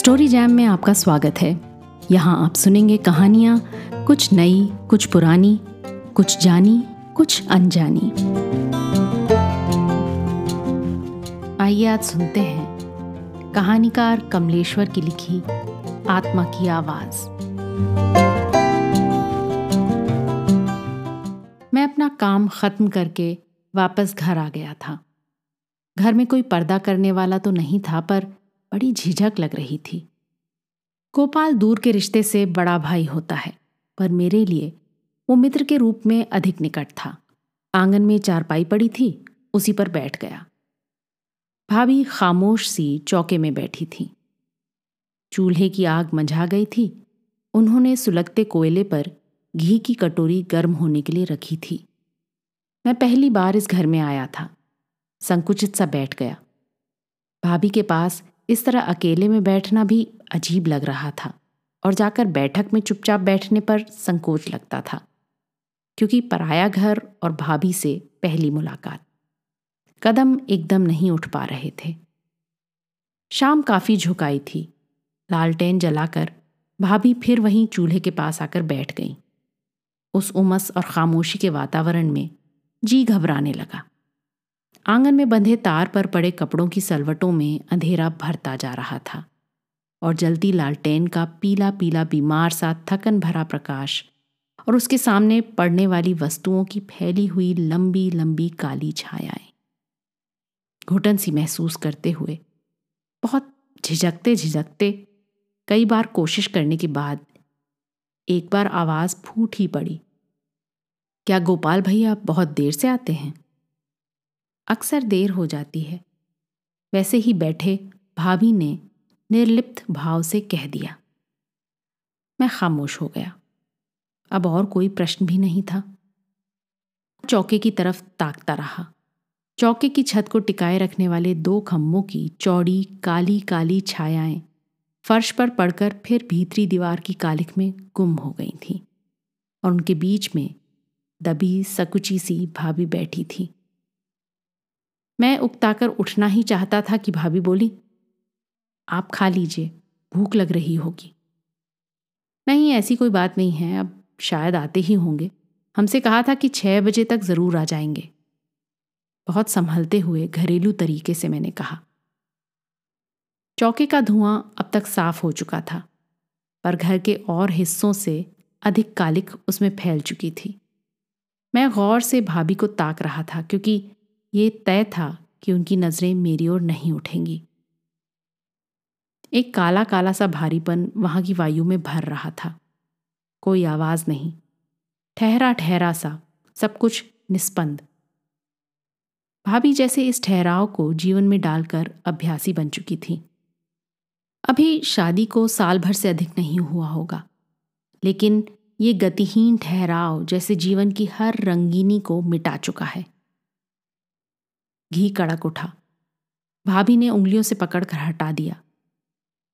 Story jam में आपका स्वागत है। यहाँ आप सुनेंगे कहानियाँ, कुछ नई, कुछ पुरानी, कुछ जानी, कुछ अनजानी। आइए आज सुनते हैं। कहानीकार कमलेश्वर की लिखी आत्मा की आवाज़। मैं अपना काम खत्म करके वापस घर आ गया था। घर में कोई पर्दा करने वाला तो नहीं था, पर बड़ी झिझक लग रही थी। गोपाल दूर के रिश्ते से बड़ा भाई होता है, पर मेरे लिए वो मित्र के रूप में अधिक निकट था। आँगन में चारपाई पड़ी थी, उसी पर बैठ गया। भाभी खामोश सी चौके में बैठी थी। चूल्हे की आग मंझा गई थी। उन्होंने सुलगते कोयले पर घी की कटोरी गर्म होने के लिए रखी थी। मैं पहली बार इस घर में आया था। संकुचित सा बैठ गया। भाभी के पास इस तरह अकेले में बैठना भी अजीब लग रहा था और जाकर बैठक में चुपचाप बैठने पर संकोच लगता था, क्योंकि पराया घर और भाभी से पहली मुलाकात। कदम एकदम नहीं उठ पा रहे थे। शाम काफ़ी झुकाई थी। लालटेन जलाकर भाभी फिर वहीं चूल्हे के पास आकर बैठ गई। उस उमस और खामोशी के वातावरण में जी घबराने लगा। आँगन में बंधे तार पर पड़े कपड़ों की सलवटों में अंधेरा भरता जा रहा था, और जल्दी लालटेन का पीला पीला बीमार सा थकन भरा प्रकाश, और उसके सामने पड़ने वाली वस्तुओं की फैली हुई लंबी लंबी काली छायाएँ। घुटन सी महसूस करते हुए, बहुत झिझकते झिझकते कई बार कोशिश करने के बाद, एक बार आवाज़ फूट ही पड़ी, क्या गोपाल भैया बहुत देर से आते हैं? अक्सर देर हो जाती है। वैसे ही बैठे भाभी ने निर्लिप्त भाव से कह दिया। मैं खामोश हो गया। अब और कोई प्रश्न भी नहीं था। चौके की तरफ़ ताकता रहा। चौके की छत को टिकाए रखने वाले दो खम्भों की चौड़ी, काली काली छायाएँ फर्श पर पड़कर फिर भीतरी दीवार की कालिक में गुम हो गई थीं और उनके बीच में दबी, सकुची सी भाभी बैठी थी। मैं उकताकर उठना ही चाहता था कि भाभी बोली, आप खा लीजिए, भूख लग रही होगी। नहीं, ऐसी कोई बात नहीं है, अब शायद आते ही होंगे। हमसे कहा था कि छह बजे तक ज़रूर आ जाएँगे। बहुत संभलते हुए घरेलू तरीके से मैंने कहा। चौके का धुआँ अब तक साफ़ हो चुका था, पर घर के और हिस्सों से अधिक कालिक उसमें फैल चुकी थी। मैं गौर से भाभी को ताक रहा था, क्योंकि ये तय था कि उनकी नज़रें मेरी ओर नहीं उठेंगी। एक काला काला सा भारीपन वहाँ की वायु में भर रहा था। कोई आवाज़ नहीं। ठहरा ठहरा सा, सब कुछ निस्पंद भाभी जैसे इस ठहराव को जीवन में डालकर अभ्यासी बन चुकी थी। अभी शादी को साल भर से अधिक नहीं हुआ होगा, लेकिन ये गतिहीन ठहराव जैसे जीवन की हर रंगीनी को मिटा चुका है। घी कड़क उठा। भाभी ने उंगलियों से पकड़कर हटा दिया।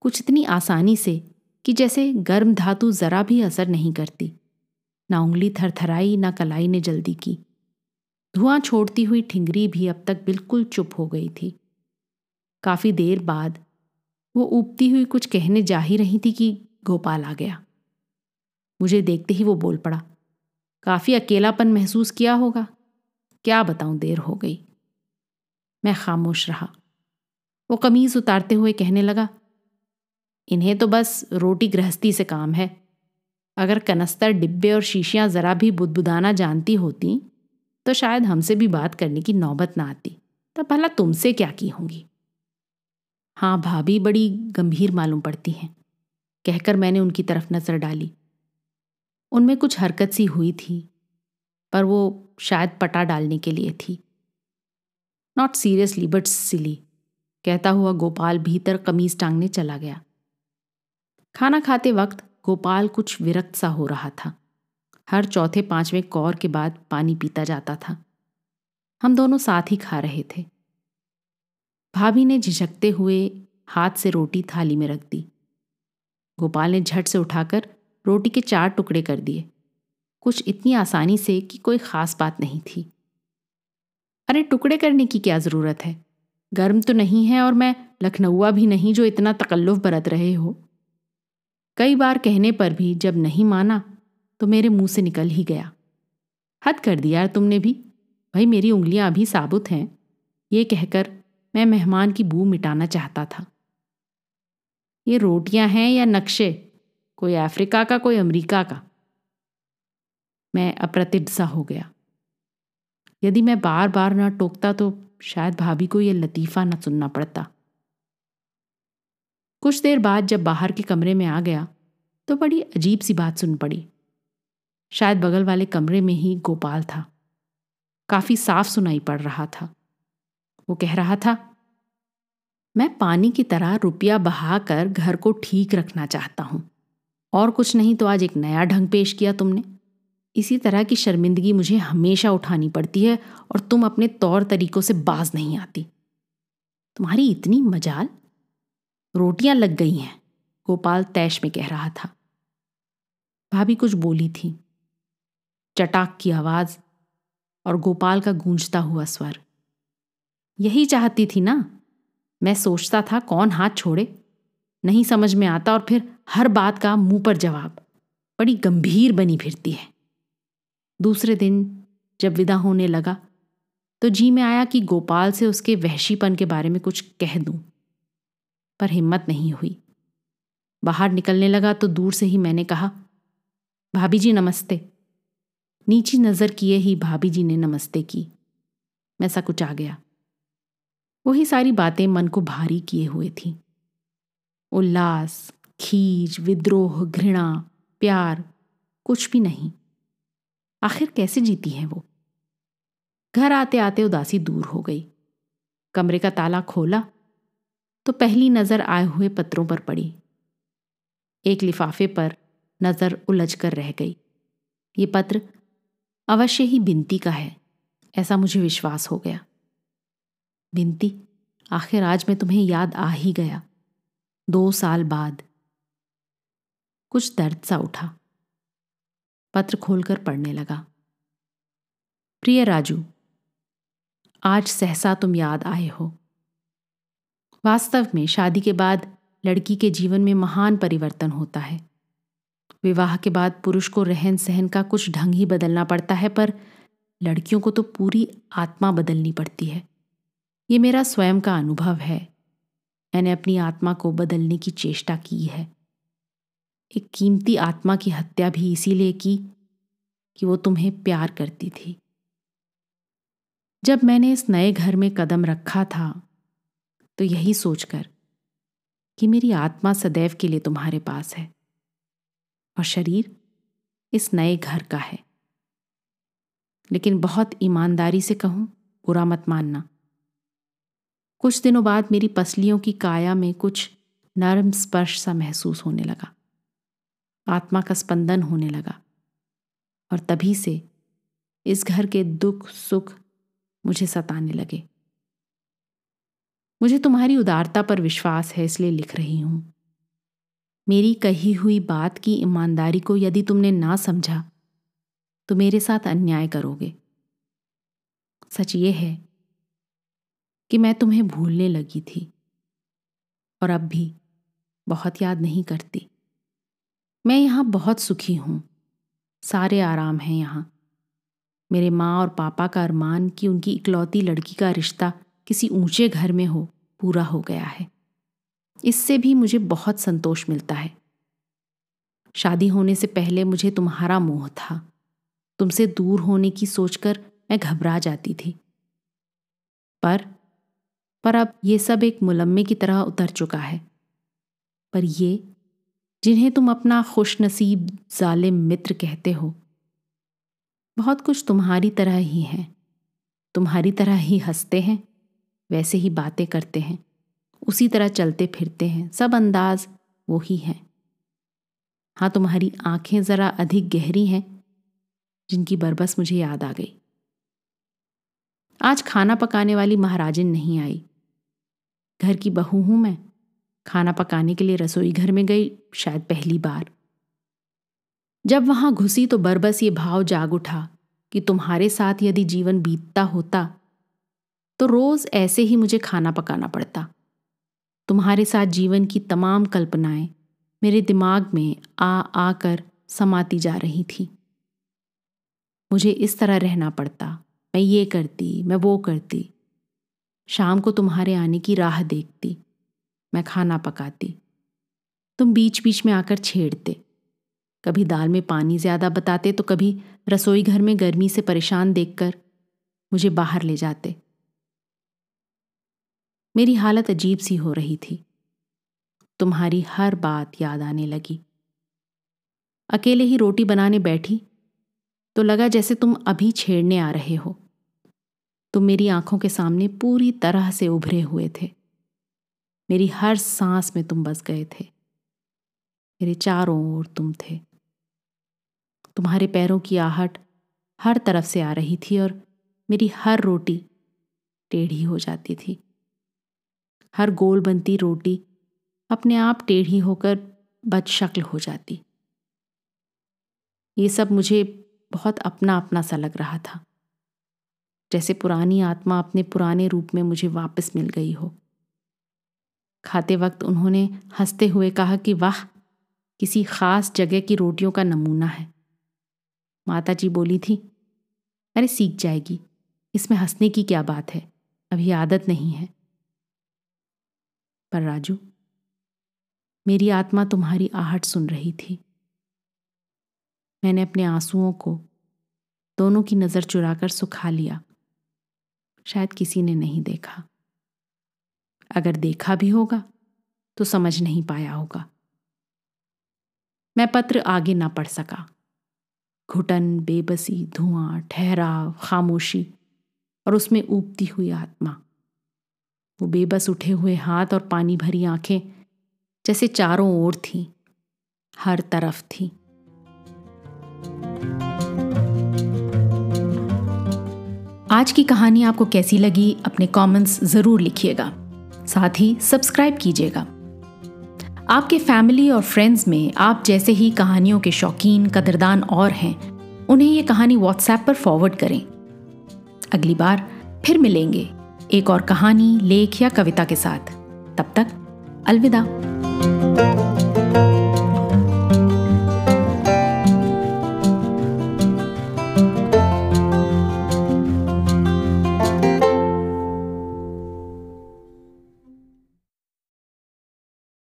कुछ इतनी आसानी से कि जैसे गर्म धातु जरा भी असर नहीं करती। ना उंगली थरथराई, ना कलाई ने जल्दी की। धुआँ छोड़ती हुई ठिंगरी भी अब तक बिल्कुल चुप हो गई थी। काफ़ी देर बाद वो ऊबती हुई कुछ कहने जा ही रही थी कि गोपाल आ गया। मुझे देखते ही वो बोल पड़ा, काफ़ी अकेलापन महसूस किया होगा। क्या बताऊँ, देर हो गई। मैं खामोश रहा। वो कमीज उतारते हुए कहने लगा, इन्हें तो बस रोटी गृहस्थी से काम है। अगर कनस्तर, डिब्बे और शीशियाँ जरा भी बुदबुदाना जानती होती तो शायद हमसे भी बात करने की नौबत ना आती। तब भला तुमसे क्या की होंगी? हाँ भाभी बड़ी गंभीर मालूम पड़ती हैं। कहकर मैंने उनकी तरफ़ नज़र डाली। उनमें कुछ हरकत सी हुई थी, पर वो शायद पटा डालने के लिए थी। नॉट सीरियसली बट सिली कहता हुआ गोपाल भीतर कमीज टांगने चला गया। खाना खाते वक्त गोपाल कुछ विरक्त सा हो रहा था। हर चौथे पाँचवें कौर के बाद पानी पीता जाता था। हम दोनों साथ ही खा रहे थे। भाभी ने झिझकते हुए हाथ से रोटी थाली में रख दी। गोपाल ने झट से उठाकर रोटी के चार टुकड़े कर दिए। कुछ इतनी आसानी से कि कोई खास बात नहीं थी। अरे, टुकड़े करने की क्या ज़रूरत है? गर्म तो नहीं है और मैं लखनऊआ भी नहीं जो इतना तकल्लुफ बरत रहे हो। कई बार कहने पर भी जब नहीं माना तो मेरे मुँह से निकल ही गया। हद कर दिया यार तुमने भी। भाई, मेरी उंगलियाँ अभी साबुत हैं। ये कहकर मैं मेहमान की बू मिटाना चाहता था। ये रोटियाँ हैं या नक्शे? कोई अफ्रीका का, कोई अमेरिका का? मैं अप्रतिभ सा हो गया। यदि मैं बार बार ना टोकता तो शायद भाभी को यह लतीफ़ा न सुनना पड़ता। कुछ देर बाद जब बाहर के कमरे में आ गया तो बड़ी अजीब सी बात सुन पड़ी। शायद बगल वाले कमरे में ही गोपाल था। काफ़ी साफ़ सुनाई पड़ रहा था। वो कह रहा था, मैं पानी की तरह रुपया बहाकर घर को ठीक रखना चाहता हूँ। और कुछ नहीं तो आज एक नया ढंग पेश किया तुमने। इसी तरह की शर्मिंदगी मुझे हमेशा उठानी पड़ती है और तुम अपने तौर तरीकों से बाज नहीं आती। तुम्हारी इतनी मजाल? रोटियाँ लग गई हैं, गोपाल तैश में कह रहा था। भाभी कुछ बोली थी। चटाक की आवाज़ और गोपाल का गूंजता हुआ स्वर। यही चाहती थी ना? मैं सोचता था कौन हाथ छोड़े। नहीं समझ में आता और फिर हर बात का मुँह पर जवाब। बड़ी गंभीर बनी फिरती है। दूसरे दिन जब विदा होने लगा तो जी में आया कि गोपाल से उसके वहशीपन के बारे में कुछ कह दूँ, पर हिम्मत नहीं हुई। बाहर निकलने लगा तो दूर से ही मैंने कहा, भाभी जी, नमस्ते। नीची नज़र किए ही भाभी जी ने नमस्ते की। मैं सा कुछ आ गया। वही सारी बातें मन को भारी किए हुए थी। उल्लास, खीज, विद्रोह, घृणा, प्यार, कुछ भी नहीं। आखिर कैसे जीती हैं वो? घर आते आते उदासी दूर हो गई। कमरे का ताला खोला तो पहली नज़र आए हुए पत्रों पर पड़ी। एक लिफाफे पर नज़र उलझ कर रह गई। ये पत्र अवश्य ही बिनती का है, ऐसा मुझे विश्वास हो गया। बिनती, आखिर आज मैं तुम्हें याद आ ही गया। दो साल बाद। कुछ दर्द सा उठा। पत्र खोलकर पढ़ने लगा। प्रिय राजू, आज सहसा तुम याद आए हो। वास्तव में शादी के बाद लड़की के जीवन में महान परिवर्तन होता है। विवाह के बाद पुरुष को रहन सहन का कुछ ढंग ही बदलना पड़ता है, पर लड़कियों को तो पूरी आत्मा बदलनी पड़ती है। ये मेरा स्वयं का अनुभव है। मैंने अपनी आत्मा को बदलने की चेष्टा की है। एक कीमती आत्मा की हत्या भी इसीलिए की कि वो तुम्हें प्यार करती थी। जब मैंने इस नए घर में कदम रखा था तो यही सोचकर कि मेरी आत्मा सदैव के लिए तुम्हारे पास है और शरीर इस नए घर का है। लेकिन बहुत ईमानदारी से कहूँ, बुरा मत मानना। कुछ दिनों बाद मेरी पसलियों की काया में कुछ नरम स्पर्श सा महसूस होने लगा। आत्मा का स्पंदन होने लगा। और तभी से इस घर के दुख, सुख मुझे सताने लगे। मुझे तुम्हारी उदारता पर विश्वास है, इसलिए लिख रही हूँ। मेरी कही हुई बात की ईमानदारी को यदि तुमने ना समझा तो मेरे साथ अन्याय करोगे। सच ये है कि मैं तुम्हें भूलने लगी थी और अब भी बहुत याद नहीं करती। मैं यहाँ बहुत सुखी हूँ। सारे आराम हैं यहाँ। मेरे माँ और पापा का अरमान कि उनकी इकलौती लड़की का रिश्ता किसी ऊँचे घर में हो, पूरा हो गया है। इससे भी मुझे बहुत संतोष मिलता है। शादी होने से पहले मुझे तुम्हारा मोह था। तुमसे दूर होने की सोचकर मैं घबरा जाती थी। पर पर अब ये सब एक मुलम्मे की तरह उतर चुका है। पर ये जिन्हें तुम अपना खुशनसीब, जालिम मित्र कहते हो। बहुत कुछ तुम्हारी तरह ही हैं। तुम्हारी तरह ही हँसते हैं, वैसे ही बातें करते हैं, उसी तरह चलते फिरते हैं, सब अंदाज वो ही हैं। हाँ तुम्हारी आँखें ज़रा अधिक गहरी हैं, जिनकी बरबस मुझे याद आ गई। आज खाना पकाने वाली महाराजिन नहीं आई। घर की बहू हूँ मैं खाना पकाने के लिए रसोई घर में गई, शायद पहली बार। जब वहाँ घुसी तो बरबस ये भाव जाग उठा कि तुम्हारे साथ यदि जीवन बीतता होता तो रोज ऐसे ही मुझे खाना पकाना पड़ता। तुम्हारे साथ जीवन की तमाम कल्पनाएँ मेरे दिमाग में आ, आकर समाती जा रही थी। मुझे इस तरह रहना पड़ता, मैं ये करती, मैं वो करती, शाम को तुम्हारे आने की राह देखती। मैं खाना पकाती। तुम बीच बीच में आकर छेड़ते। कभी दाल में पानी ज़्यादा बताते तो कभी रसोई घर में गर्मी से परेशान देखकर मुझे बाहर ले जाते। मेरी हालत अजीब सी हो रही थी। तुम्हारी हर बात याद आने लगी। अकेले ही रोटी बनाने बैठी तो लगा जैसे तुम अभी छेड़ने आ रहे हो। तुम मेरी आँखों के सामने पूरी तरह से उभरे हुए थे। मेरी हर सांस में तुम बस गए थे। मेरे चारों ओर तुम थे। तुम्हारे पैरों की आहट हर तरफ़ से आ रही थी और मेरी हर रोटी टेढ़ी हो जाती थी। हर गोल बनती रोटी अपने आप टेढ़ी होकर बदशक्ल हो जाती। ये सब मुझे बहुत अपना अपना सा लग रहा था। जैसे पुरानी आत्मा अपने पुराने रूप में मुझे वापस मिल गई हो। खाते वक्त उन्होंने हँसते हुए कहा कि वाह, किसी खास जगह की रोटियों का नमूना है। माता जी बोली थी, अरे, सीख जाएगी। इसमें हंसने की क्या बात है? अभी आदत नहीं है। पर राजू, मेरी आत्मा तुम्हारी आहट सुन रही थी। मैंने अपने आंसुओं को दोनों की नज़र चुराकर सुखा लिया। शायद किसी ने नहीं देखा। अगर देखा भी होगा तो समझ नहीं पाया होगा। मैं पत्र आगे ना पढ़ सका। घुटन, बेबसी, धुआँ, ठहराव, खामोशी और उसमें ऊबती हुई आत्मा। वो बेबस उठे हुए हाथ और पानी भरी आँखें जैसे चारों ओर थी, हर तरफ़ थी। आज की कहानी आपको कैसी लगी, अपने कमेंट्स ज़रूर लिखिएगा। साथ ही सब्सक्राइब कीजिएगा। आपके फैमिली और फ्रेंड्स में आप जैसे ही कहानियों के शौकीन, कदरदान और हैं, उन्हें ये कहानी व्हाट्सएप पर फॉरवर्ड करें। अगली बार फिर मिलेंगे एक और कहानी, लेख या कविता के साथ। तब तक अलविदा।